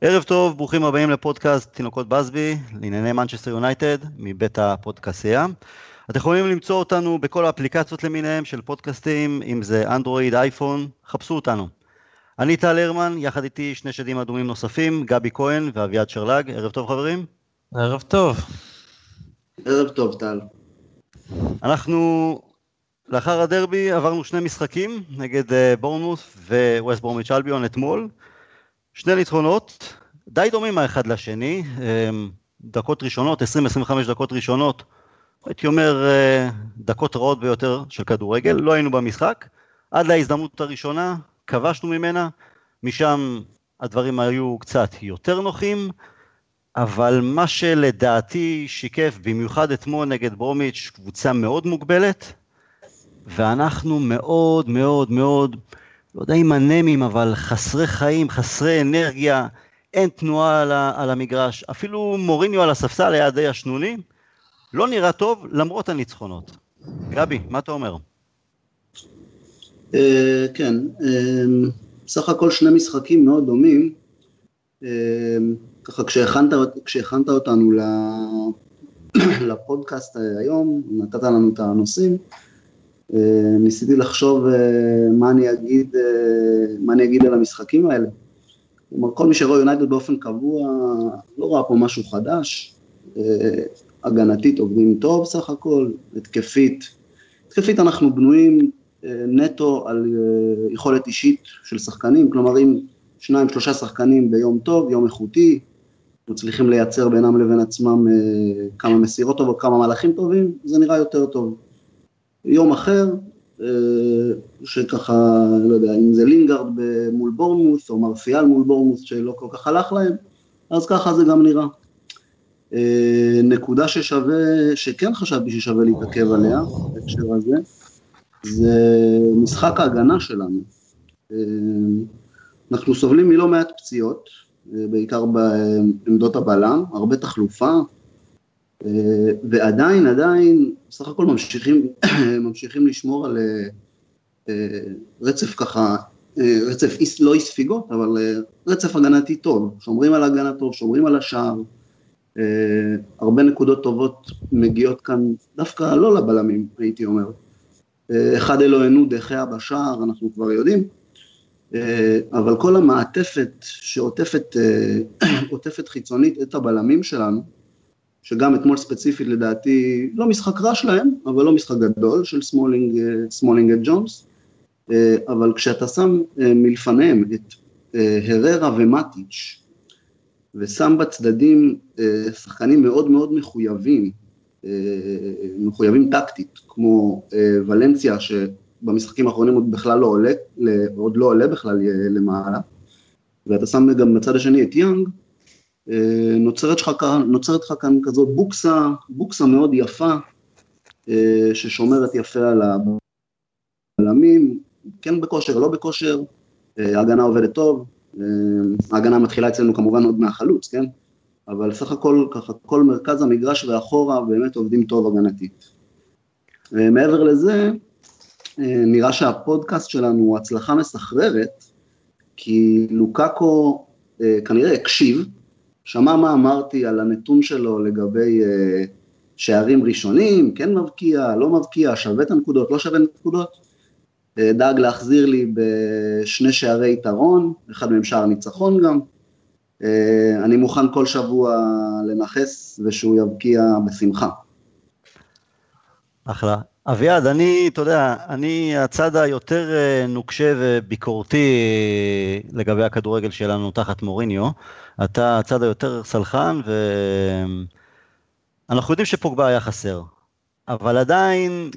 ערב טוב, ברוכים הבאים לפודקאסט תינוקות בסבי, לענייני מנצ'סטר יונייטד, מבית הפודקאסייה. אתם יכולים למצוא אותנו בכל האפליקציות למיניהם של פודקאסטים, אם זה אנדרואיד, אייפון, חפשו אותנו. אני טל הרמן, יחד איתי שני שדים אדומים נוספים, גבי כהן ואביעד שרלג. ערב טוב חברים. ערב טוב. ערב טוב טל. אנחנו לאחר הדרבי עברנו שני משחקים נגד בורנמוס וווסט בורמיץ' אלביון אתמול. שני ניצחונות, די דומים האחד לשני, אמ, דקות ראשונות, 20-25 דקות ראשונות, הייתי אומר אה, דקות רעות ביותר של כדורגל, לא היינו במשחק, עד להזדמנות הראשונה, כבשנו ממנה, משם הדברים היו קצת יותר נוחים, אבל מה שלדעתי שיקף, במיוחד אתמול נגד ברומיץ', קבוצה מאוד מוגבלת, ואנחנו מאוד מאוד מאוד לא יודע אם אנמים, אבל חסרי חיים, חסרי אנרגיה, אין תנועה על, על המגרש, אפילו מוריניו על הספסל היה די השנוני, לא נראה טוב למרות הניצחונות. גבי, מה אתה אומר? אה, כן, אה, סך הכל שני משחקים מאוד דומים. אה, ככה כשהכנת אותנו לפודקאסט היום, נתת לנו את הנושאים, אה, ניסיתי לחשוב אה, מה אני אגיד, אה, מה אני אגיד על המשחקים האלה. כלומר, כל מי שרואה יונייטד באופן קבוע, לא ראה פה משהו חדש. הגנתית עובדים טוב סך הכל, התקפית. התקפית אנחנו בנויים נטו על יכולת אישית של שחקנים, כלומר אם שניים שלושה שחקנים ביום טוב, יום איכותי, מצליחים לייצר בינם לבין עצמם כמה מסירות טובות, כמה מהלכים טובים, זה נראה יותר טוב. יום אחר, אה, שככה, לא יודע, אם זה לינגארד מול בורנמוס, או מרסיאל מול בורנמוס שלא כל כך הלך להם, אז ככה זה גם נראה. אה, נקודה ששווה, שכן חשבתי ששווה להתעכב עליה, בהקשר הזה, זה משחק ההגנה שלנו. אה, אנחנו סובלים מלא מעט פציעות, בעיקר בעמדות הבלם, הרבה תחלופה, ועדיין, עדיין, סך הכל ממשיכים, ממשיכים לשמור על אה, רצף ככה, אה, רצף לא אי ספיגות, אבל אה, רצף הגנתי טוב, שומרים על הגנה טוב, שומרים על השער, הרבה נקודות טובות מגיעות כאן דווקא לא לבלמים, הייתי אומר. אחד אלוהינו דה חאה בשער, אנחנו כבר יודעים, אבל כל המעטפת שעוטפת חיצונית את הבלמים שלנו, שגם אתמול ספציפית לדעתי, לא משחק רע שלהם, אבל לא משחק גדול של סמולינג, סמולינג את ג'ונס, אה, אבל כשאתה שם אה, מלפניהם את אה, אררה ומטיץ', ושם בצדדים שחקנים מאוד מאוד מחויבים, מחויבים טקטית, כמו ולנסיה, שבמשחקים האחרונים עוד בכלל לא עולה, עוד לא עולה בכלל למעלה, ואתה שם גם בצד השני את יאנג, נוצרת לך כאן, נוצרת לך כאן כזאת בוקסה, בוקסה מאוד יפה, אה, ששומרת יפה על הבלמים, כן בכושר, לא בכושר, אה, ההגנה עובדת טוב, אה, ההגנה מתחילה אצלנו כמובן עוד מהחלוץ, כן? אבל סך הכל, ככה, כל מרכז המגרש ואחורה באמת עובדים טוב הגנתית. מעבר לזה, נראה שהפודקאסט שלנו הוא הצלחה מסחררת, כי לוקאקו כנראה הקשיב, שמע מה אמרתי על הנתון שלו לגבי אה, שערים ראשונים, כן מבקיע, לא מבקיע, שווה את הנקודות, לא שווה את הנקודות, אה, דאג להחזיר לי בשני שערי יתרון, אחד מהם שער ניצחון גם. אה, אני מוכן כל שבוע לנכס ושהוא יבקיע בשמחה. אחלה. אביעד, אני, אתה יודע, אני הצד היותר אה, נוקשה וביקורתי לגבי הכדורגל שלנו תחת מוריניו. אתה הצד היותר סלחן, ואנחנו יודעים שפוגבה היה חסר. אבל עדיין,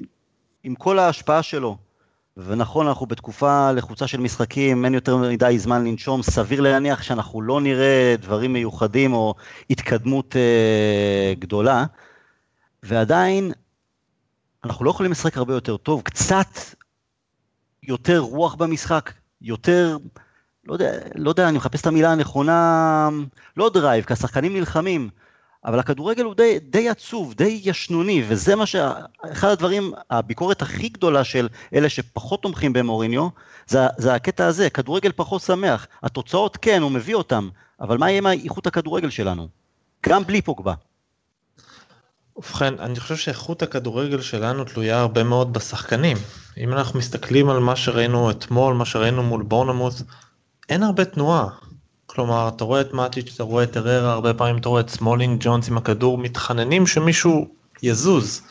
עם כל ההשפעה שלו, ונכון, אנחנו בתקופה לחוצה של משחקים, אין יותר מדי זמן לנשום, סביר להניח שאנחנו לא נראה דברים מיוחדים או התקדמות אה, גדולה, ועדיין אנחנו לא יכולים לשחק הרבה יותר טוב, קצת יותר רוח במשחק, יותר, לא יודע, לא יודע, אני מחפש את המילה הנכונה, לא drive, כי השחקנים נלחמים, אבל הכדורגל הוא די, די עצוב, די ישנוני, וזה מה ש... אחד הדברים, הביקורת הכי גדולה של אלה שפחות תומכים במוריניו, זה, זה הקטע הזה, כדורגל פחות שמח. התוצאות כן, הוא מביא אותם, אבל מה יהיה עם איכות הכדורגל שלנו? גם בלי פוגבה. ובכן, אני חושב שאיכות הכדורגל שלנו תלויה הרבה מאוד בשחקנים. אם אנחנו מסתכלים על מה שראינו אתמול, מה שראינו מול בורנמות', אין הרבה תנועה. כלומר, אתה רואה את מאטיץ', אתה רואה את אררה, הרבה פעמים אתה רואה את סמולינג ג'ונס עם הכדור, מתחננים שמישהו יזוז.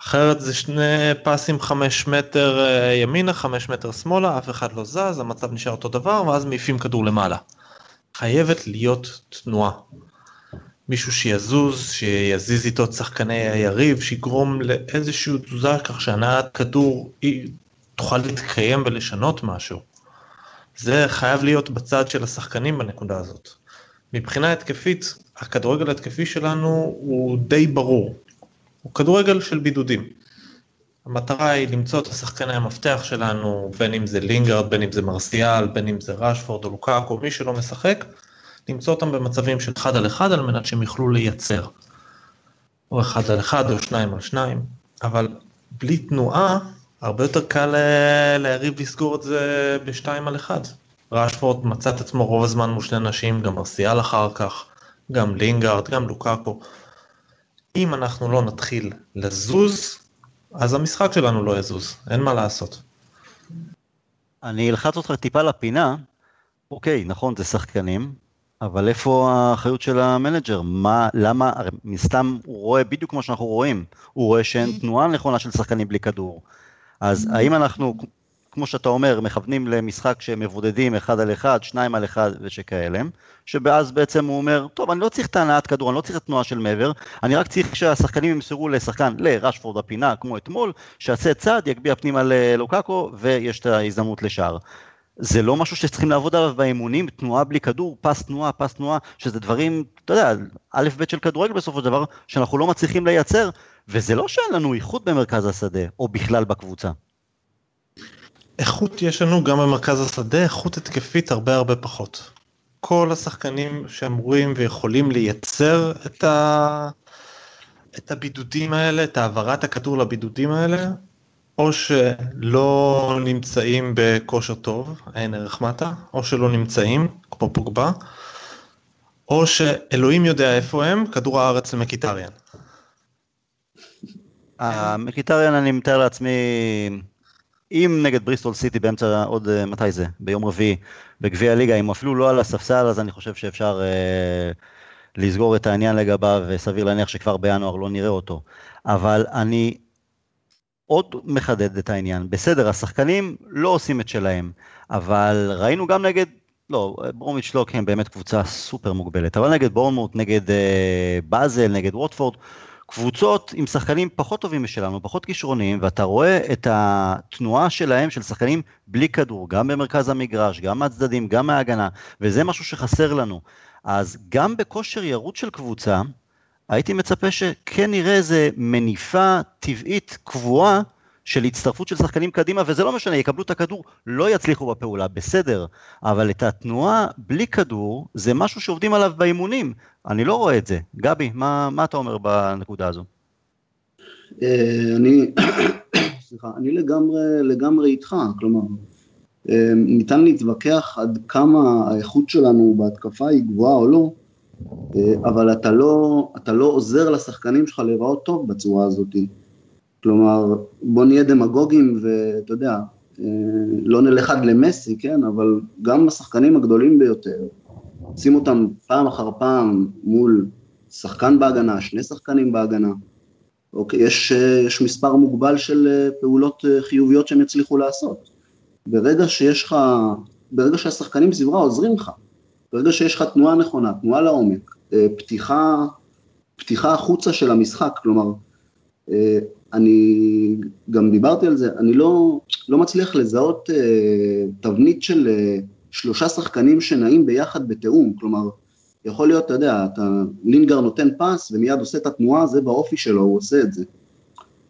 אחרת זה שני פסים חמש מטר אה, ימינה, חמש מטר שמאלה, אף אחד לא זז, המצב נשאר אותו דבר, ואז מעיפים כדור למעלה. חייבת להיות תנועה. מישהו שיזוז, שיזיז איתו את שחקני היריב, שיגרום לאיזושהי תזוזה כך שהנעת כדור היא תוכל להתקיים ולשנות משהו. זה חייב להיות בצד של השחקנים בנקודה הזאת. מבחינה התקפית, הכדורגל ההתקפי שלנו הוא די ברור. הוא כדורגל של בידודים. המטרה היא למצוא את השחקני המפתח שלנו, בין אם זה לינגארד, בין אם זה מרסיאל, בין אם זה ראשפורד או לוקאקו, מי שלא משחק, למצוא אותם במצבים של אחד על אחד על מנת שהם יוכלו לייצר. או אחד על אחד או שניים על שניים, אבל בלי תנועה, הרבה יותר קל ליריב לסגור את זה בשתיים על אחד. ראשפורד מצא את עצמו רוב הזמן מול שני אנשים, גם מרסיאל אחר כך, גם לינגארד, גם לוקאקו. אם אנחנו לא נתחיל לזוז, אז המשחק שלנו לא יזוז, אין מה לעשות. אני אלחץ אותך טיפה לפינה, אוקיי, נכון, זה שחקנים, אבל איפה האחריות של המנג'ר? מה, למה, מסתם הוא רואה בדיוק כמו שאנחנו רואים, הוא רואה שאין תנועה נכונה של שחקנים בלי כדור. אז האם אנחנו, כמו שאתה אומר, מכוונים למשחק שמבודדים אחד על אחד, שניים על אחד ושכאלה, שבאז בעצם הוא אומר, טוב, אני לא צריך את הנעת כדור, אני לא צריך את התנועה של מעבר, אני רק צריך שהשחקנים ימסרו לשחקן, לרשפורד הפינה, כמו אתמול, שיעשה צעד, יגביה פנימה ללוקאקו, ויש את ההזדמנות לשער. זה לא משהו שצריכים לעבוד עליו באימונים, תנועה בלי כדור, פס תנועה, פס תנועה, שזה דברים, אתה יודע, א' ב' של כדורגל בסופו של דבר, שאנחנו לא מצליחים לייצר, וזה לא שאין לנו איכות במרכז השדה, או בכלל בקבוצה. איכות יש לנו גם במרכז השדה, איכות התקפית הרבה הרבה פחות. כל השחקנים שאמורים ויכולים לייצר את, ה... את הבידודים האלה, את העברת הכדור לבידודים האלה, או שלא נמצאים בכושר טוב, אין ערך מטה, או שלא נמצאים, כמו פוגבה, או שאלוהים יודע איפה הם, כדור הארץ למקיטריאן. מקיטריאן אני מתאר לעצמי, אם נגד בריסטול סיטי באמצע עוד, אה, מתי זה? ביום רביעי, בגביע הליגה, אם אפילו לא על הספסל, אז אני חושב שאפשר אה, לסגור את העניין לגביו, וסביר להניח שכבר בינואר לא נראה אותו. אבל אני עוד מחדד את העניין. בסדר, השחקנים לא עושים את שלהם, אבל ראינו גם נגד, לא, ברומיץ' לא, כן, באמת קבוצה סופר מוגבלת, אבל נגד בורנמוט, נגד אה, באזל, נגד ווטפורד, קבוצות עם שחקנים פחות טובים משלנו, פחות כישרוניים, ואתה רואה את התנועה שלהם, של שחקנים בלי כדור, גם במרכז המגרש, גם מהצדדים, גם מההגנה, וזה משהו שחסר לנו. אז גם בכושר ירוץ של קבוצה, הייתי מצפה שכן נראה איזה מניפה טבעית קבועה של הצטרפות של שחקנים קדימה, וזה לא משנה, יקבלו את הכדור, לא יצליחו בפעולה, בסדר, אבל את התנועה בלי כדור, זה משהו שעובדים עליו באימונים, אני לא רואה את זה. גבי, מה, מה אתה אומר בנקודה הזו? אה, אני, סליחה, אני לגמרי, לגמרי איתך, כלומר, אה, ניתן להתווכח עד כמה האיכות שלנו בהתקפה היא גבוהה או לא, אבל אתה לא, אתה לא עוזר לשחקנים שלך להיראות טוב בצורה הזאת. כלומר, בוא נהיה דמגוגים ואתה יודע, אה, לא נלך עד למסי, כן, אבל גם השחקנים הגדולים ביותר, שים אותם פעם אחר פעם מול שחקן בהגנה, שני שחקנים בהגנה, אוקיי, יש, אה, יש מספר מוגבל של פעולות חיוביות שהם יצליחו לעשות. ברגע שיש לך, ברגע שהשחקנים סביבה עוזרים לך, ברגע שיש לך תנועה נכונה, תנועה לעומק, אה, פתיחה, פתיחה החוצה של המשחק, כלומר, אה, אני גם דיברתי על זה, אני לא, לא מצליח לזהות אה, תבנית של שלושה שחקנים שנעים ביחד בתיאום, כלומר, יכול להיות, אתה יודע, אתה, לינגר נותן פס ומיד עושה את התנועה, זה באופי שלו, הוא עושה את זה.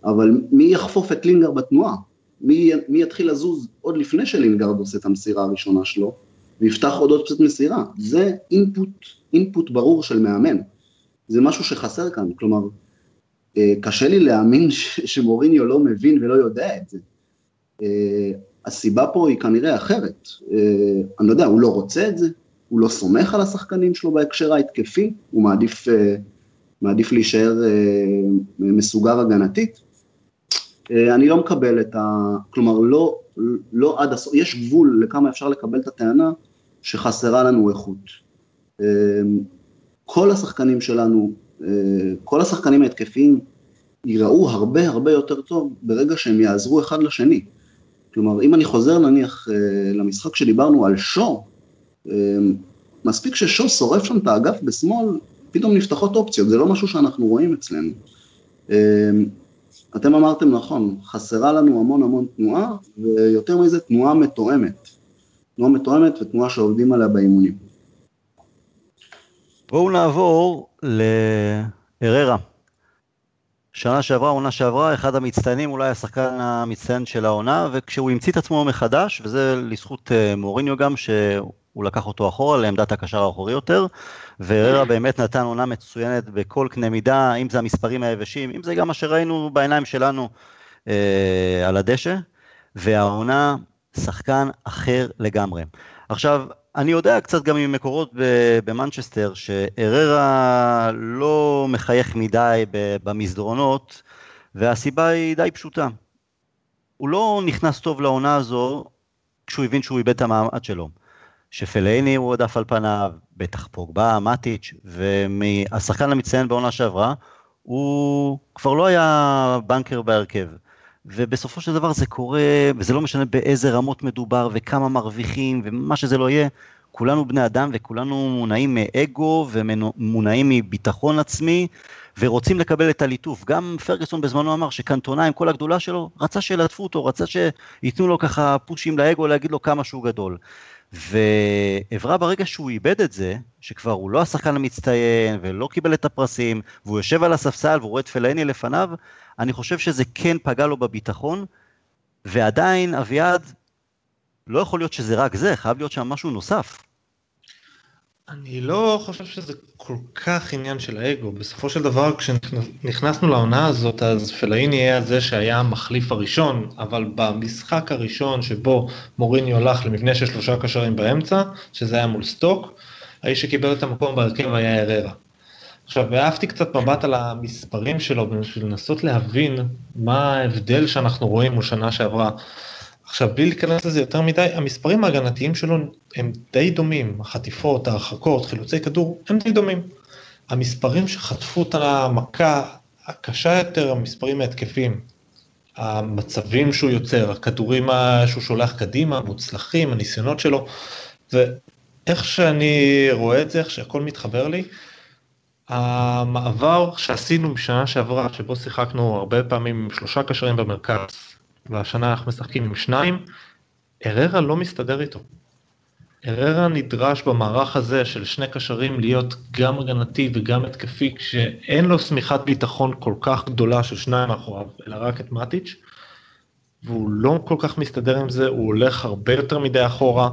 אבל מי יחפוף את לינגר בתנועה? מי, מי יתחיל לזוז עוד לפני שלינגרד עושה את המסירה הראשונה שלו? ויפתח עוד אופציית מסירה. זה אינפוט, אינפוט ברור של מאמן. זה משהו שחסר כאן, כלומר, אה, קשה לי להאמין שמוריניו לא מבין ולא יודע את זה. אה, הסיבה פה היא כנראה אחרת. אה, אני לא יודע, הוא לא רוצה את זה, הוא לא סומך על השחקנים שלו בהקשר ההתקפי, הוא מעדיף, מעדיף להישאר מסוגר הגנתית. אני לא מקבל את ה... כלומר, לא, לא עד הסוף, יש גבול לכמה אפשר לקבל את הטענה שחסרה לנו איכות. כל השחקנים שלנו, כל השחקנים ההתקפיים ייראו הרבה הרבה יותר טוב ברגע שהם יעזרו אחד לשני. כלומר, אם אני חוזר נניח למשחק שדיברנו על שור, אמ, מספיק ששו שורף שם את האגף בשמאל, פתאום נפתחות אופציות, זה לא משהו שאנחנו רואים אצלנו. אמ, אתם אמרתם נכון, חסרה לנו המון המון תנועה, ויותר מזה תנועה מתואמת. תנועה מתואמת ותנועה שעובדים עליה באימונים. בואו נעבור לאררה. שנה שעברה, עונה שעברה, אחד המצטיינים, אולי השחקן המצטיין של העונה, וכשהוא המציא את עצמו מחדש, וזה לזכות אה, מוריניו גם, שהוא לקח אותו אחורה לעמדת הקשר האחורי יותר, והררה באמת נתן עונה מצוינת בכל קנה מידה, אם זה המספרים היבשים, אם זה גם מה שראינו בעיניים שלנו אה, על הדשא, והעונה, שחקן אחר לגמרי. עכשיו, אני יודע קצת גם ממקורות במנצ'סטר, שאררה לא מחייך מדי במסדרונות, והסיבה היא די פשוטה. הוא לא נכנס טוב לעונה הזו כשהוא הבין שהוא איבד את המעמד שלו. שפלייני הוא עדף על פניו, בטח פוגבה, מטיץ', והשחקן המצטיין בעונה שעברה, הוא כבר לא היה בנקר בהרכב. ובסופו של דבר זה קורה, וזה לא משנה באיזה רמות מדובר וכמה מרוויחים ומה שזה לא יהיה, כולנו בני אדם וכולנו מונעים מאגו ומונעים מביטחון עצמי ורוצים לקבל את הליטוף. גם פרגוסון בזמנו אמר שקנטונה עם כל הגדולה שלו, רצה שילטפו אותו, רצה שייתנו לו ככה פושים לאגו להגיד לו כמה שהוא גדול. ועברה ברגע שהוא איבד את זה, שכבר הוא לא השחקן המצטיין ולא קיבל את הפרסים, והוא יושב על הספסל והוא רואה את פלאיני לפניו, אני חושב שזה כן פגע לו בביטחון, ועדיין אביעד, לא יכול להיות שזה רק זה, חייב להיות שם משהו נוסף. אני לא חושב שזה כל כך עניין של האגו. בסופו של דבר, כשנכנסנו לעונה הזאת, אז פלאיני היה זה שהיה המחליף הראשון, אבל במשחק הראשון שבו מוריני הלך למבנה של שלושה קשרים באמצע, שזה היה מול סטוק, האיש שקיבל את המקום בהרכב היה אררה. עכשיו, העפתי קצת מבט על המספרים שלו בשביל לנסות להבין מה ההבדל שאנחנו רואים מול שנה שעברה. עכשיו, בלי להיכנס לזה יותר מדי, המספרים ההגנתיים שלו הם די דומים, החטיפות, ההרחקות, חילוצי כדור, הם די דומים. המספרים שחטפו את המכה הקשה יותר, המספרים ההתקפיים. המצבים שהוא יוצר, הכדורים שהוא שולח קדימה, מוצלחים, הניסיונות שלו, ואיך שאני רואה את זה, איך שהכל מתחבר לי, המעבר שעשינו בשנה שעברה, שבו שיחקנו הרבה פעמים עם שלושה קשרים במרכז, והשנה אנחנו משחקים עם שניים, אררה לא מסתדר איתו. אררה נדרש במערך הזה של שני קשרים להיות גם הגנתי וגם התקפי, כשאין לו שמיכת ביטחון כל כך גדולה של שניים מאחוריו, אלא רק את מטיץ', והוא לא כל כך מסתדר עם זה, הוא הולך הרבה יותר מדי אחורה,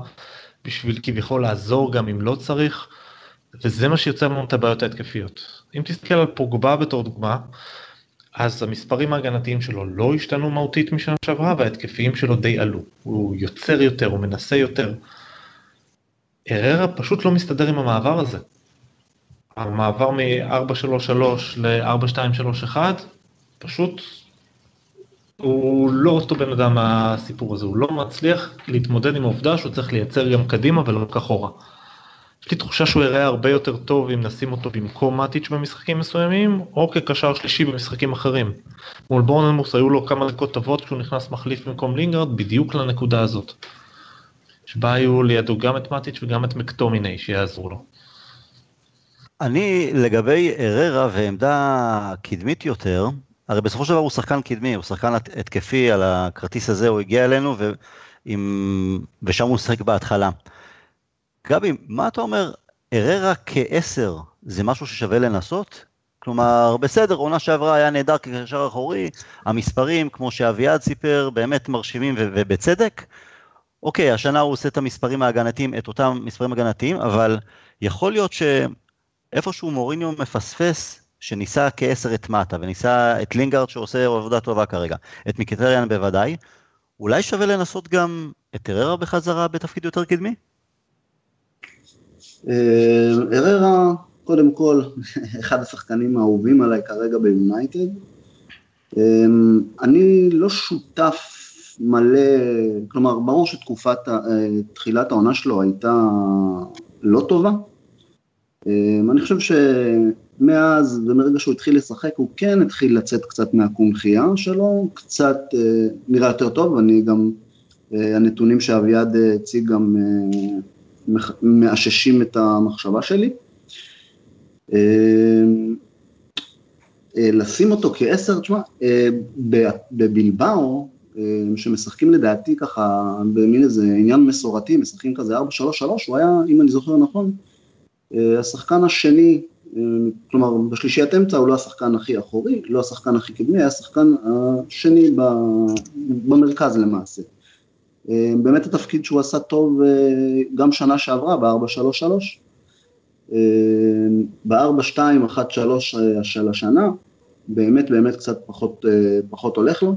בשביל כביכול לעזור גם אם לא צריך. וזה מה שיוצר לנו את הבעיות ההתקפיות. אם תסתכל על פוגבה בתור דוגמה, אז המספרים ההגנתיים שלו לא השתנו מהותית משנה שעברה וההתקפיים שלו די עלו. הוא יוצר יותר, הוא מנסה יותר. אררה פשוט לא מסתדר עם המעבר הזה. המעבר מ-433 ל-4231 פשוט הוא לא אותו בן אדם מהסיפור הזה, הוא לא מצליח להתמודד עם העובדה שהוא צריך לייצר גם קדימה ולא רק אחורה. יש לי תחושה שהוא יראה הרבה יותר טוב אם נשים אותו במקום מאטיץ' במשחקים מסוימים, או כקשר שלישי במשחקים אחרים. מול בורנמוס היו לו כמה דקות טובות כשהוא נכנס מחליף במקום לינגרד, בדיוק לנקודה הזאת. שבה היו לידו גם את מאטיץ' וגם את מקטומיני שיעזרו לו. אני לגבי אררה ועמדה קדמית יותר, הרי בסופו של דבר הוא שחקן קדמי, הוא שחקן התקפי על הכרטיס הזה, הוא הגיע אלינו ועם... ושם הוא שיחק בהתחלה. גבי, מה אתה אומר, אררה כעשר זה משהו ששווה לנסות? כלומר, בסדר, עונה שעברה היה נהדר כקשר אחורי, המספרים, כמו שאביעד סיפר, באמת מרשימים ו- ובצדק. אוקיי, השנה הוא עושה את המספרים ההגנתיים, את אותם מספרים הגנתיים, אבל יכול להיות שאיפשהו מוריניו מפספס שניסה כעשר את מטה, וניסה את לינגארד שעושה עבודה טובה כרגע, את מיקיטריאן בוודאי, אולי שווה לנסות גם את אררה בחזרה בתפקיד יותר קדמי? אררה, קודם כל, אחד השחקנים האהובים עליי כרגע ביונייטד. אני לא שותף מלא, כלומר, ברור שתקופת, תחילת העונה שלו הייתה לא טובה. אני חושב שמאז, ומרגע שהוא התחיל לשחק, הוא כן התחיל לצאת קצת מהקונכייה שלו, קצת נראה יותר טוב, אני גם, הנתונים שאביעד הציג גם מאששים את המחשבה שלי. לשים אותו כעשר, תשמע, בבלבאו, שמשחקים לדעתי ככה במין איזה עניין מסורתי, משחקים כזה 4-3-3, הוא היה, אם אני זוכר נכון, השחקן השני, כלומר בשלישיית אמצע הוא לא השחקן הכי אחורי, לא השחקן הכי קדמי, היה השחקן השני במרכז למעשה. באמת התפקיד שהוא עשה טוב גם שנה שעברה ב-4-3-3, ב-4-2-1-3 של השנה, באמת באמת קצת פחות, פחות הולך לו.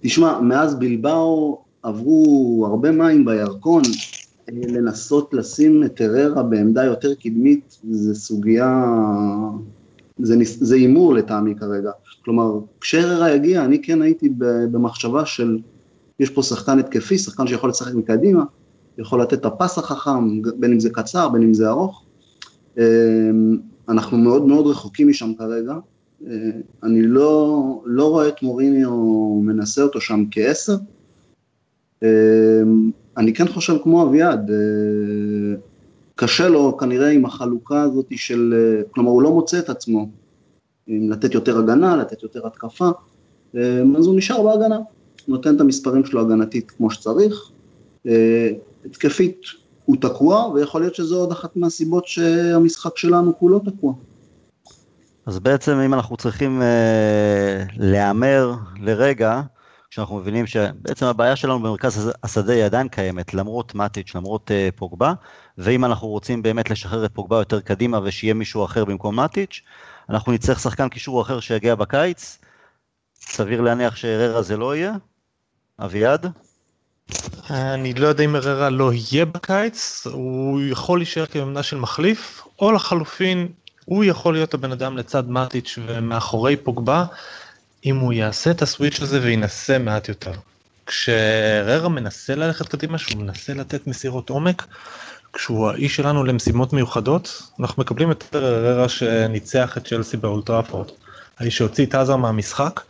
תשמע, מאז בלבאו עברו הרבה מים בירקון, לנסות לשים את אררה בעמדה יותר קדמית, זה סוגיה, זה הימור לטעמי כרגע. כלומר, כשאררה יגיע, אני כן הייתי במחשבה של, יש פה שחקן התקפי, שחקן שיכול לשחק מקדימה, יכול לתת את הפס החכם, בין אם זה קצר, בין אם זה ארוך. אנחנו מאוד מאוד רחוקים משם כרגע, אני לא, לא רואה את מוריניו מנסה אותו שם כעשר. אני כן חושב כמו אביעד, קשה לו כנראה עם החלוקה הזאת של, כלומר הוא לא מוצא את עצמו, עם לתת יותר הגנה, לתת יותר התקפה, אז הוא נשאר בהגנה, נותן את המספרים שלו הגנתית כמו שצריך, התקפית הוא תקוע, ויכול להיות שזו עוד אחת מהסיבות שהמשחק שלנו כולו תקוע. אז בעצם אם אנחנו צריכים אה, להמר לרגע, כשאנחנו מבינים שבעצם הבעיה שלנו במרכז השדה היא עדיין קיימת, למרות מאטיץ', למרות אה, פוגבה, ואם אנחנו רוצים באמת לשחרר את פוגבה יותר קדימה ושיהיה מישהו אחר במקום מאטיץ', אנחנו נצטרך שחקן קישור אחר שיגיע בקיץ, סביר להניח שאררה זה לא יהיה? אביעד? אני לא יודע אם אררה לא יהיה בקיץ, הוא יכול להישאר כממנה של מחליף, או לחלופין הוא יכול להיות הבן אדם לצד מאטיץ' ומאחורי פוגבה, אם הוא יעשה את הסוויץ' הזה וינסה מעט יותר. כשררה מנסה ללכת קדימה, שהוא מנסה לתת מסירות עומק, כשהוא האיש שלנו למשימות מיוחדות, אנחנו מקבלים את ררה שניצח את צ'לסי באולטראפורד. האיש שהוציא את עזר מהמשחק,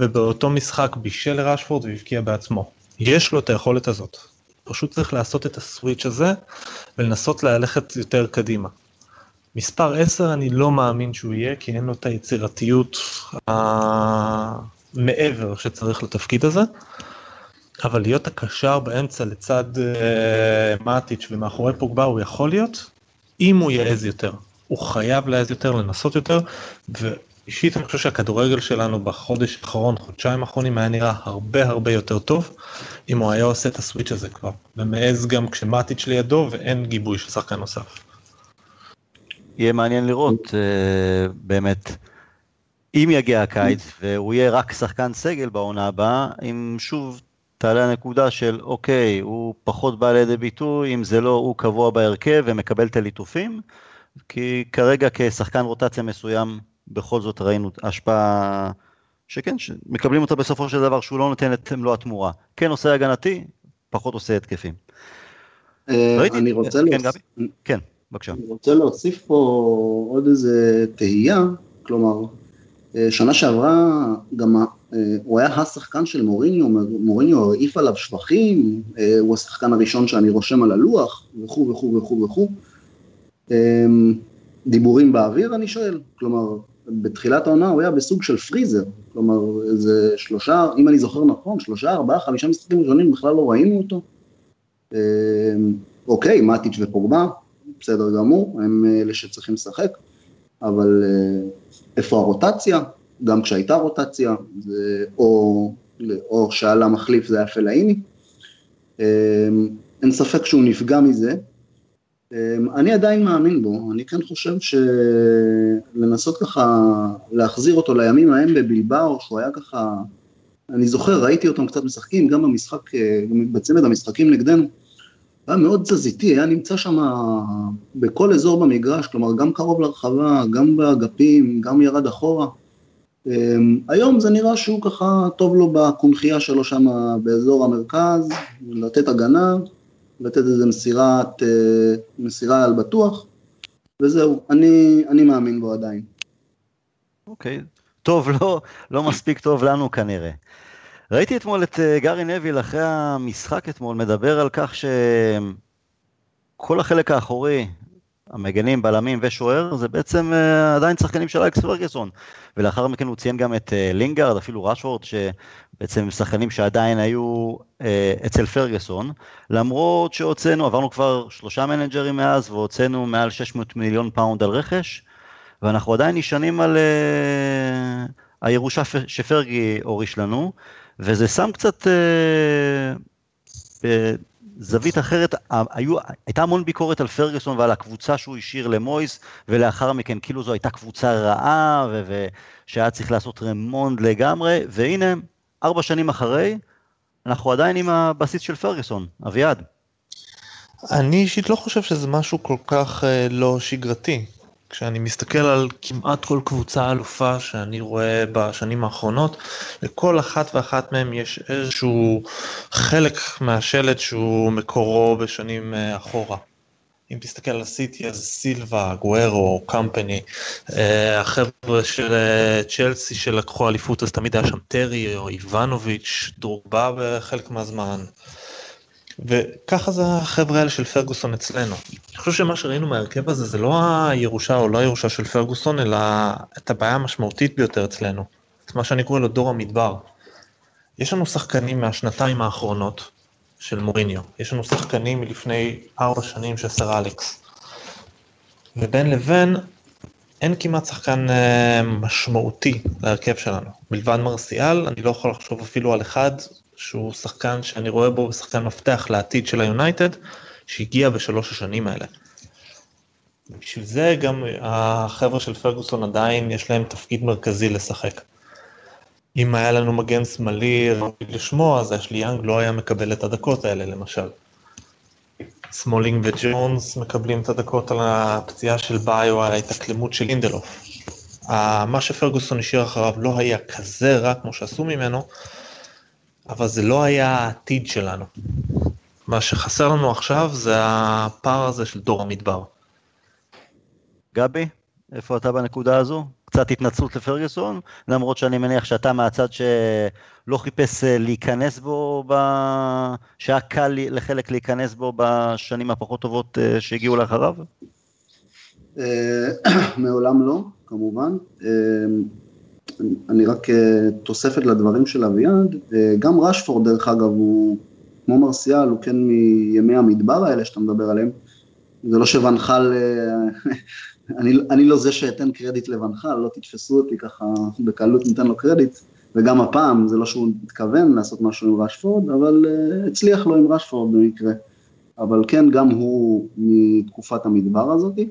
ובאותו משחק בישל לראשפורד והבקיע בעצמו. יש לו את היכולת הזאת. פשוט צריך לעשות את הסוויץ' הזה ולנסות ללכת יותר קדימה. מספר 10 אני לא מאמין שהוא יהיה, כי אין לו את היצירתיות המעבר שצריך לתפקיד הזה. אבל להיות הקשר באמצע לצד uh, מאטיץ' ומאחורי פוגבה הוא יכול להיות, אם הוא יעז יותר. הוא חייב להעז יותר, לנסות יותר, ואישית אני חושב שהכדורגל שלנו בחודש האחרון, חודשיים האחרונים, היה נראה הרבה הרבה יותר טוב, אם הוא היה עושה את הסוויץ' הזה כבר, ומעז גם כשמאטיץ' לידו ואין גיבוי של שחקן נוסף. יהיה מעניין לראות uh, באמת, אם יגיע הקיץ והוא יהיה רק שחקן סגל בעונה הבאה, אם שוב תעלה הנקודה של אוקיי, הוא פחות בא לידי ביטוי, אם זה לא הוא קבוע בהרכב ומקבל את הליטופים, כי כרגע כשחקן רוטציה מסוים, בכל זאת ראינו השפעה שכן, שמקבלים אותה בסופו של דבר שהוא לא נותן את מלוא התמורה. כן עושה הגנתי, פחות עושה התקפים. אה, אני רוצה... כן, גבי? כן. בבקשה. אני רוצה להוסיף פה עוד איזה תהייה, כלומר, אה, שנה שעברה גם אה, הוא היה השחקן של מוריניו, מוריניו העיף עליו שבחים, הוא השחקן הראשון שאני רושם על הלוח, וכו' וכו' וכו' וכו'. דיבורים באוויר אני שואל, כלומר, בתחילת העונה הוא היה בסוג של פריזר, כלומר, איזה שלושה, אם אני זוכר נכון, שלושה, ארבעה, חמישה משחקים ראשונים בכלל לא ראינו אותו. אוקיי, מאטיץ' ופוגבה, בסדר גמור, הם אלה שצריכים לשחק, אבל אה, איפה הרוטציה? גם כשהייתה רוטציה, זה או, או שעלה מחליף זה היה פלאיני. אה, אין ספק שהוא נפגע מזה. אה, אני עדיין מאמין בו, אני כן חושב שלנסות ככה להחזיר אותו לימים ההם בבלבאו, שהוא היה ככה, אני זוכר, ראיתי אותם קצת משחקים, גם במשחק, גם בצמד המשחקים נגדנו. היה מאוד תזזיתי, היה נמצא שם בכל אזור במגרש, כלומר גם קרוב לרחבה, גם באגפים, גם ירד אחורה. אמ, היום זה נראה שהוא ככה טוב לו בקונכייה שלו שם באזור המרכז, לתת הגנה, לתת איזה מסירת, אה, מסירה על בטוח, וזהו, אני, אני מאמין בו עדיין. אוקיי, okay. טוב, לא, לא מספיק טוב לנו כנראה. ראיתי אתמול את אה, גארי נביל אחרי המשחק אתמול מדבר על כך שכל החלק האחורי, המגנים, בלמים ושוער, זה בעצם uh, עדיין שחקנים של אלכס פרגוסון. ולאחר מכן הוא ציין גם את אה, לינגארד, אפילו רשפורד, שבעצם שחקנים שעדיין היו אה, אצל פרגוסון, למרות שהוצאנו, עברנו כבר שלושה מנג'רים מאז, והוצאנו מעל 600 מיליון פאונד על רכש, ואנחנו עדיין נשענים על אה, הירושה שפרגי הוריש לנו, וזה שם קצת... אה, זווית אחרת, היו, הייתה המון ביקורת על פרגוסון ועל הקבוצה שהוא השאיר למויס, ולאחר מכן כאילו זו הייתה קבוצה רעה, ושהיה צריך לעשות רמונד לגמרי, והנה, ארבע שנים אחרי, אנחנו עדיין עם הבסיס של פרגוסון, אביעד. אני אישית לא חושב שזה משהו כל כך אה, לא שגרתי. כשאני מסתכל על כמעט כל קבוצה אלופה שאני רואה בשנים האחרונות, לכל אחת ואחת מהם יש איזשהו חלק מהשלט שהוא מקורו בשנים אה, אחורה. אם תסתכל על הסיטי אז סילבה, גוארו, קמפני, אה, החבר'ה של אה, צ'לסי שלקחו אליפות אז תמיד היה שם טרי או איבנוביץ', דרוגבה בחלק מהזמן. וככה זה החבר'ה האלה של פרגוסון אצלנו. אני חושב שמה שראינו מההרכב הזה זה לא הירושה או לא הירושה של פרגוסון, אלא את הבעיה המשמעותית ביותר אצלנו. את מה שאני קורא לו דור המדבר. יש לנו שחקנים מהשנתיים האחרונות של מוריניו, יש לנו שחקנים מלפני ארבע שנים של סר אלכס. ובין לבין אין כמעט שחקן אה, משמעותי להרכב שלנו. מלבד מרסיאל, אני לא יכול לחשוב אפילו על אחד שהוא שחקן שאני רואה בו שחקן מפתח לעתיד של היונייטד, שהגיע בשלוש השנים האלה. בשביל זה גם החבר'ה של פרגוסון עדיין יש להם תפקיד מרכזי לשחק. אם היה לנו מגן שמאלי ראוי לשמו, אז אשלי יאנג לא היה מקבל את הדקות האלה למשל. סמולינג וג'ונס מקבלים את הדקות על הפציעה של באיי, על ההתאקלמות של לינדלוף. מה שפרגוסון השאיר אחריו לא היה כזה רע כמו שעשו ממנו, אבל זה לא היה העתיד שלנו. מה שחסר לנו עכשיו זה הפער הזה של דור המדבר. גבי, איפה אתה בנקודה הזו? קצת התנצלות לפרגוסון, למרות שאני מניח שאתה מהצד שלא חיפש אה, להיכנס בו, ב... שהיה קל לחלק להיכנס בו בשנים הפחות טובות אה, שהגיעו לאחריו? אה, מעולם לא, כמובן. אני רק אה, תוספת לדברים של אביעד, אה, גם רשפורד דרך אגב הוא כמו מרסיאל, הוא כן מימי המדבר האלה שאתה מדבר עליהם, זה לא שונחל, אה, אני, אני לא זה שאתן קרדיט לבנחל, לא תתפסו אותי ככה בקלות ניתן לו קרדיט, וגם הפעם זה לא שהוא מתכוון לעשות משהו עם רשפורד, אבל הצליח לו עם רשפורד במקרה, אבל כן גם הוא מתקופת המדבר הזאתי.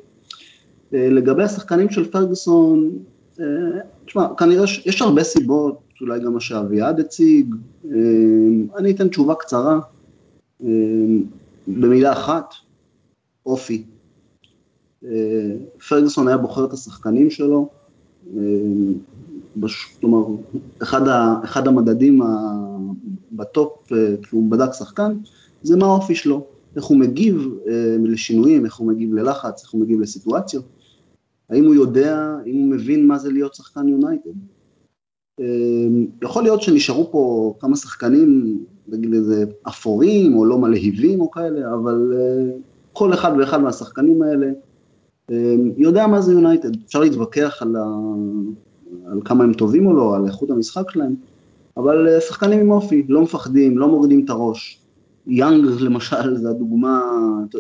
לגבי השחקנים של פרגוסון, תשמע, כנראה יש הרבה סיבות, אולי גם מה שאביעד הציג, אה, אני אתן תשובה קצרה, אה, במילה אחת, אופי. אה, פרגוסון היה בוחר את השחקנים שלו, כלומר, אחד, ה, אחד המדדים בטופ, כשהוא בדק שחקן, זה מה האופי שלו, איך הוא מגיב לשינויים, איך הוא מגיב ללחץ, איך הוא מגיב לסיטואציות. האם הוא יודע, האם הוא מבין מה זה להיות שחקן יונייטד? אמ, יכול להיות שנשארו פה כמה שחקנים, נגיד איזה אפורים או לא מלהיבים או כאלה, אבל אה, כל אחד ואחד מהשחקנים האלה אמ, יודע מה זה יונייטד. אפשר להתווכח על, ה... על כמה הם טובים או לא, על איכות המשחק שלהם, אבל אה, שחקנים עם אופי, לא מפחדים, לא מורידים את הראש. יאנג למשל זה הדוגמה,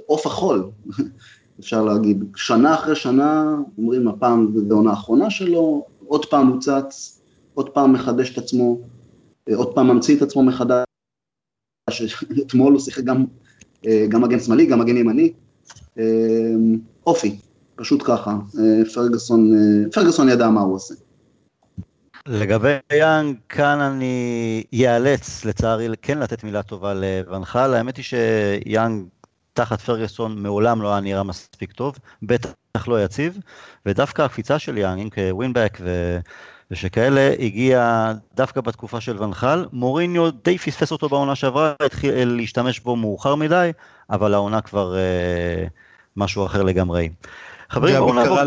עוף החול, אפשר להגיד, שנה אחרי שנה, אומרים הפעם זו עונה האחרונה שלו, עוד פעם הוא צץ, עוד פעם מחדש את עצמו, אה, עוד פעם ממציא את עצמו מחדש, אתמול הוא שיחק גם, אה, גם מגן שמאלי, גם מגן ימני, אה, אופי, פשוט ככה, פרגוסון, פרגוסון ידע מה הוא עושה. לגבי יאנג, כאן אני איאלץ לצערי כן לתת מילה טובה לבנחל, האמת היא שיאנג תחת פרגוסון מעולם לא היה נראה מספיק טוב, בטח לא יציב, ודווקא הקפיצה של יאנג כווינבק ו... ושכאלה הגיע דווקא בתקופה של ונחל. מוריניו די פספס אותו בעונה שעברה, התחיל להשתמש בו מאוחר מדי, אבל העונה כבר אה, משהו אחר לגמרי. חברים, בואו נעבור.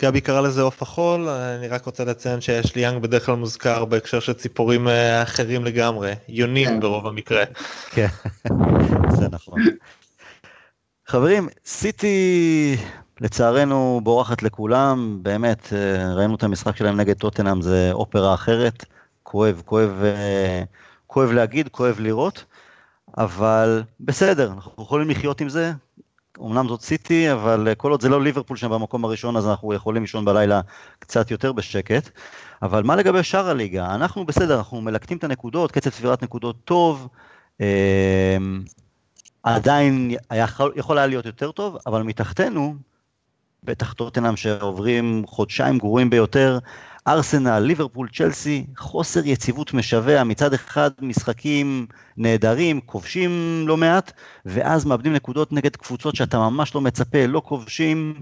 גבי קרא לזה עוף החול, אני רק רוצה לציין שיש לי יאנג בדרך כלל מוזכר בהקשר של ציפורים אה, אחרים לגמרי, יונים כן. ברוב המקרה. כן, זה נכון. חברים, סיטי לצערנו בורחת לכולם, באמת, אה, ראינו את המשחק שלהם נגד טוטנאם, זה אופרה אחרת, כואב, כואב, אה, כואב להגיד, כואב לראות, אבל בסדר, אנחנו יכולים לחיות עם זה, אמנם זאת סיטי, אבל כל עוד זה לא ליברפול שם במקום הראשון, אז אנחנו יכולים לישון בלילה קצת יותר בשקט. אבל מה לגבי שאר הליגה? אנחנו בסדר, אנחנו מלקטים את הנקודות, קצב צבירת נקודות טוב, אה, עדיין היה, יכול היה להיות יותר טוב, אבל מתחתנו, בטח טוטנאם שעוברים חודשיים גרועים ביותר, ארסנל, ליברפול, צ'לסי, חוסר יציבות משווע, מצד אחד משחקים נהדרים, כובשים לא מעט, ואז מאבדים נקודות נגד קבוצות שאתה ממש לא מצפה, לא כובשים.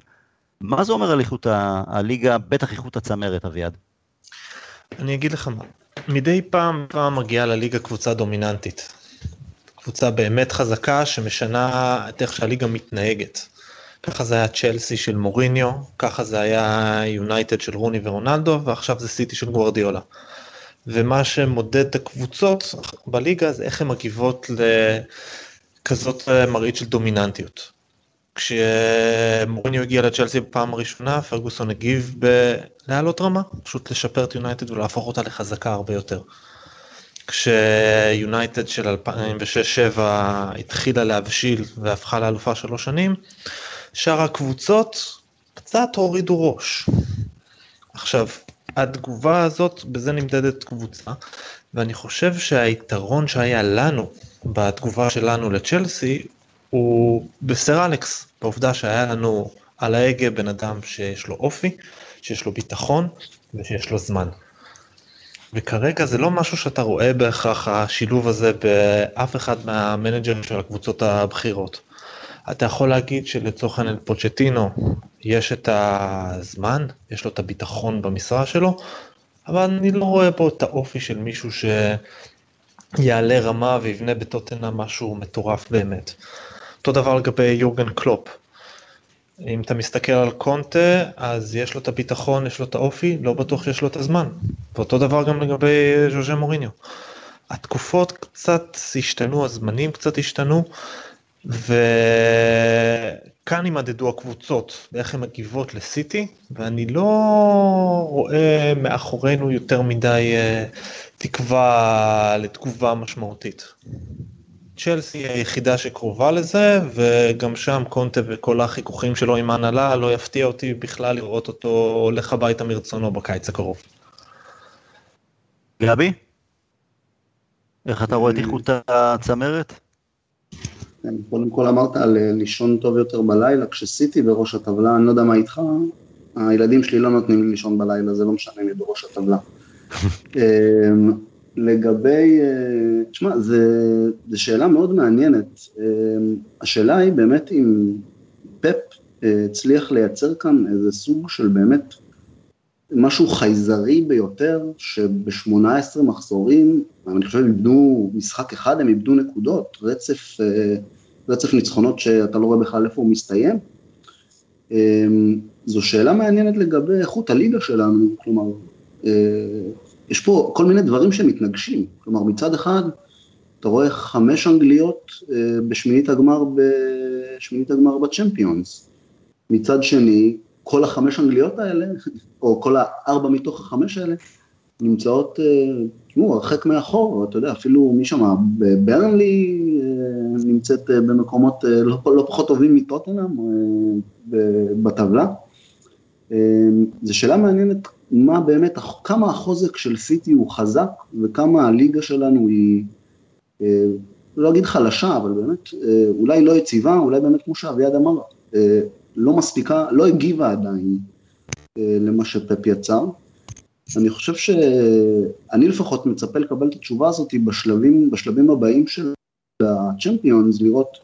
מה זה אומר על איכות הליגה, בטח איכות הצמרת, אביעד? אני אגיד לך מה, מדי פעם פעם מגיעה לליגה קבוצה דומיננטית. קבוצה באמת חזקה שמשנה את איך שהליגה מתנהגת. ככה זה היה צ'לסי של מוריניו, ככה זה היה יונייטד של רוני ורונלדו, ועכשיו זה סיטי של גוורדיולה. ומה שמודד את הקבוצות בליגה זה איך הן מגיבות לכזאת מראית של דומיננטיות. כשמוריניו הגיע לצ'לסי בפעם הראשונה, פרגוסון הגיב בלהעלות רמה, פשוט לשפר את יונייטד ולהפוך אותה לחזקה הרבה יותר. כשיונייטד של 2006-2007 התחילה להבשיל והפכה לאלופה שלוש שנים, שאר הקבוצות קצת הורידו ראש. עכשיו, התגובה הזאת, בזה נמדדת קבוצה, ואני חושב שהיתרון שהיה לנו בתגובה שלנו לצ'לסי הוא בסר אלכס, בעובדה שהיה לנו על ההגה בן אדם שיש לו אופי, שיש לו ביטחון ושיש לו זמן. וכרגע זה לא משהו שאתה רואה בהכרח השילוב הזה באף אחד מהמנג'רים של הקבוצות הבכירות. אתה יכול להגיד שלצורך העניין פוצ'טינו יש את הזמן, יש לו את הביטחון במשרה שלו, אבל אני לא רואה פה את האופי של מישהו שיעלה רמה ויבנה בטוטנה משהו מטורף באמת. אותו דבר לגבי יורגן קלופ. אם אתה מסתכל על קונטה, אז יש לו את הביטחון, יש לו את האופי, לא בטוח שיש לו את הזמן. ואותו דבר גם לגבי ז'וז'ה מוריניו. התקופות קצת השתנו, הזמנים קצת השתנו. וכאן יימדדו הקבוצות ואיך הן מגיבות לסיטי, ואני לא רואה מאחורינו יותר מדי אה, תקווה לתגובה משמעותית. צ'לסי היא היחידה שקרובה לזה, וגם שם קונטה וכל החיכוכים שלו עם ההנהלה, לא יפתיע אותי בכלל לראות אותו הולך הביתה מרצונו בקיץ הקרוב. גבי? איך אתה רואה את איכות הצמרת? כן, קודם כל אמרת על אה, לישון טוב יותר בלילה, כשסיטי בראש הטבלה, אני לא יודע מה איתך, הילדים שלי לא נותנים לי לישון בלילה, זה לא משנה לי בראש הטבלה. אמ, לגבי, אה, תשמע, זו שאלה מאוד מעניינת. אמ, השאלה היא באמת אם פפ אה, הצליח לייצר כאן איזה סוג של באמת משהו חייזרי ביותר, שב-18 מחזורים, אני חושב איבדו משחק אחד, הם איבדו נקודות, רצף, אה, רצף ניצחונות שאתה לא רואה בכלל איפה הוא מסתיים. אמ, זו שאלה מעניינת לגבי איכות הליגה שלנו, כלומר, אה, יש פה כל מיני דברים שמתנגשים, כלומר מצד אחד אתה רואה חמש אנגליות אה, בשמינית הגמר, בשמינית הגמר בצ'מפיונס, מצד שני כל החמש אנגליות האלה, או כל הארבע מתוך החמש האלה, נמצאות, אה, תראו, הרחק מאחור, אתה יודע, אפילו מי שם, ברנלי אה, נמצאת אה, במקומות לא, לא פחות טובים מטוטנאם בטבלה. זו שאלה מעניינת, מה באמת, כמה החוזק של סיטי הוא חזק, וכמה הליגה שלנו היא, לא אגיד חלשה, אבל באמת, אולי לא יציבה, אולי באמת כמו שאביעד אמר, לא מספיקה, לא הגיבה עדיין אה, למה שפפ יצר. אני חושב שאני לפחות מצפה לקבל את התשובה הזאת בשלבים, בשלבים הבאים של הצ'מפיונס, לראות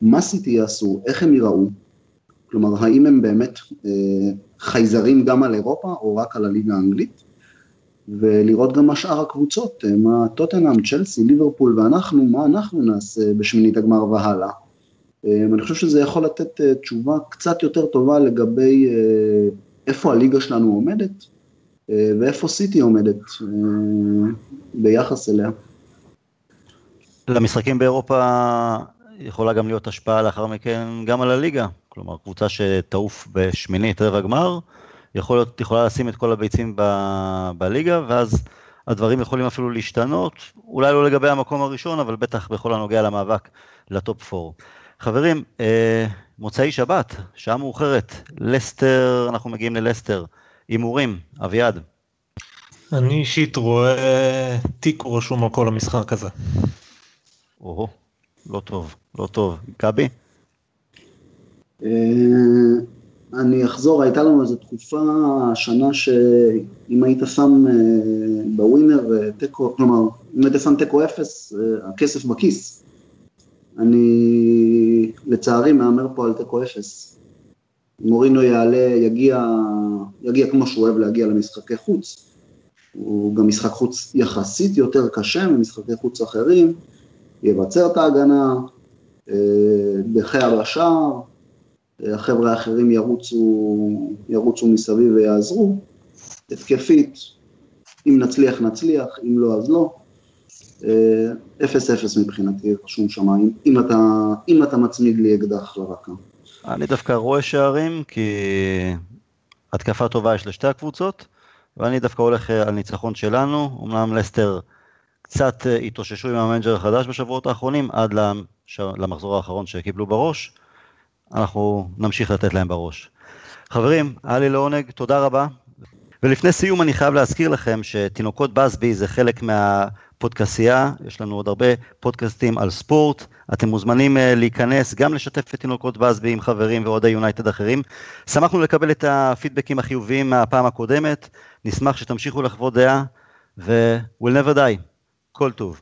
מה סיטי יעשו, איך הם ייראו, כלומר, האם הם באמת אה, חייזרים גם על אירופה או רק על הליגה האנגלית, ולראות גם מה שאר הקבוצות, אה, מה טוטנאם, צ'לסי, ליברפול ואנחנו, מה אנחנו נעשה בשמינית הגמר והלאה. אה, אני חושב שזה יכול לתת אה, תשובה קצת יותר טובה לגבי אה, איפה הליגה שלנו עומדת אה, ואיפה סיטי עומדת ביחס אליה. למשחקים באירופה יכולה גם להיות השפעה לאחר מכן גם על הליגה. כלומר, קבוצה שתעוף בשמינית רבע גמר, יכול להיות, יכולה לשים את כל הביצים ב, בליגה, ואז הדברים יכולים אפילו להשתנות, אולי לא לגבי המקום הראשון, אבל בטח בכל הנוגע למאבק לטופ 4. חברים, אה, מוצאי שבת, שעה מאוחרת, לסטר, אנחנו מגיעים ללסטר. הימורים, אביעד. אני אישית רואה תיקו רשום על כל המשחק הזה. או, לא טוב, לא טוב. גבי? אה, אני אחזור, הייתה לנו איזו תקופה השנה שאם היית שם אה, בווינר אה, תיקו, כלומר, אם היית שם תיקו אפס, הכסף בכיס. אני לצערי מהמר פה על תיקו אפס. מורינו יעלה, יגיע, יגיע כמו שהוא אוהב להגיע למשחקי חוץ. הוא גם משחק חוץ יחסית יותר קשה ממשחקי חוץ אחרים, יבצר את ההגנה, דחיה בשער, החבר'ה האחרים ירוצו, ירוצו מסביב ויעזרו, התקפית, אם נצליח נצליח, אם לא אז לא. אפס אפס מבחינתי רשום שם, אם, אם, אתה, אם אתה מצמיד לי אקדח לרקה. אני דווקא רואה שערים, כי התקפה טובה יש לשתי הקבוצות, ואני דווקא הולך על ניצחון שלנו, אמנם לסטר קצת התאוששו עם המנג'ר החדש בשבועות האחרונים, עד למחזור האחרון שקיבלו בראש, אנחנו נמשיך לתת להם בראש. חברים, היה לי לעונג, תודה רבה. ולפני סיום אני חייב להזכיר לכם שתינוקות בסבי זה חלק מהפודקסייה, יש לנו עוד הרבה פודקאסטים על ספורט, אתם מוזמנים אה, להיכנס, גם לשתף את תינוקות בסבי עם חברים ואוהדי יונייטד אחרים. שמחנו לקבל את הפידבקים החיוביים מהפעם הקודמת, נשמח שתמשיכו לחוות דעה, ו- we'll never die. כל טוב.